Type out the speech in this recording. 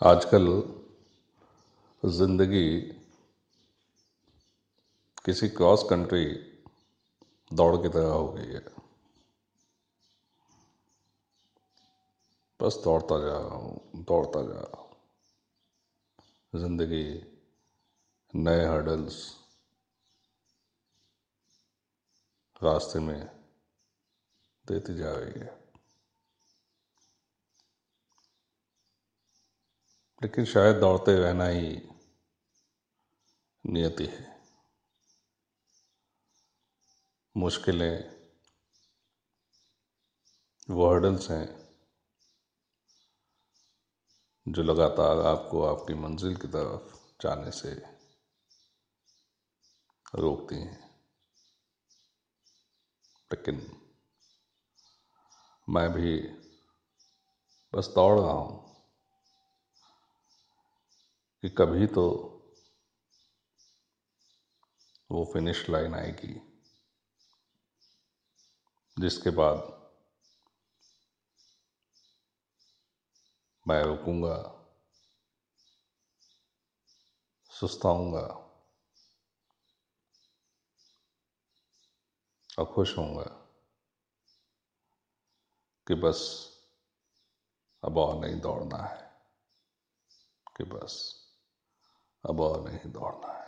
आजकल ज़िंदगी किसी क्रॉस कंट्री दौड़ की तरह हो गई है। बस दौड़ता जा रहा हूँ, दौड़ता जा रहा हूँ। ज़िंदगी, नए हर्डल्स रास्ते में देती जा रही है। लेकिन शायद दौड़ते रहना ही नियति है। मुश्किलें वो हर्डल्स हैं, जो लगातार आपको आपकी मंजिल की तरफ़ जाने से रोकती हैं। लेकिन मैं भी बस दौड़ रहा हूँ। कि कभी तो वो फिनिश लाइन आएगी, जिसके बाद मैं रुकूँगा, सुस्ताऊँगा और खुश होऊँगा कि बस अब और नहीं दौड़ना है, कि बस अब और नहीं दौड़ना है।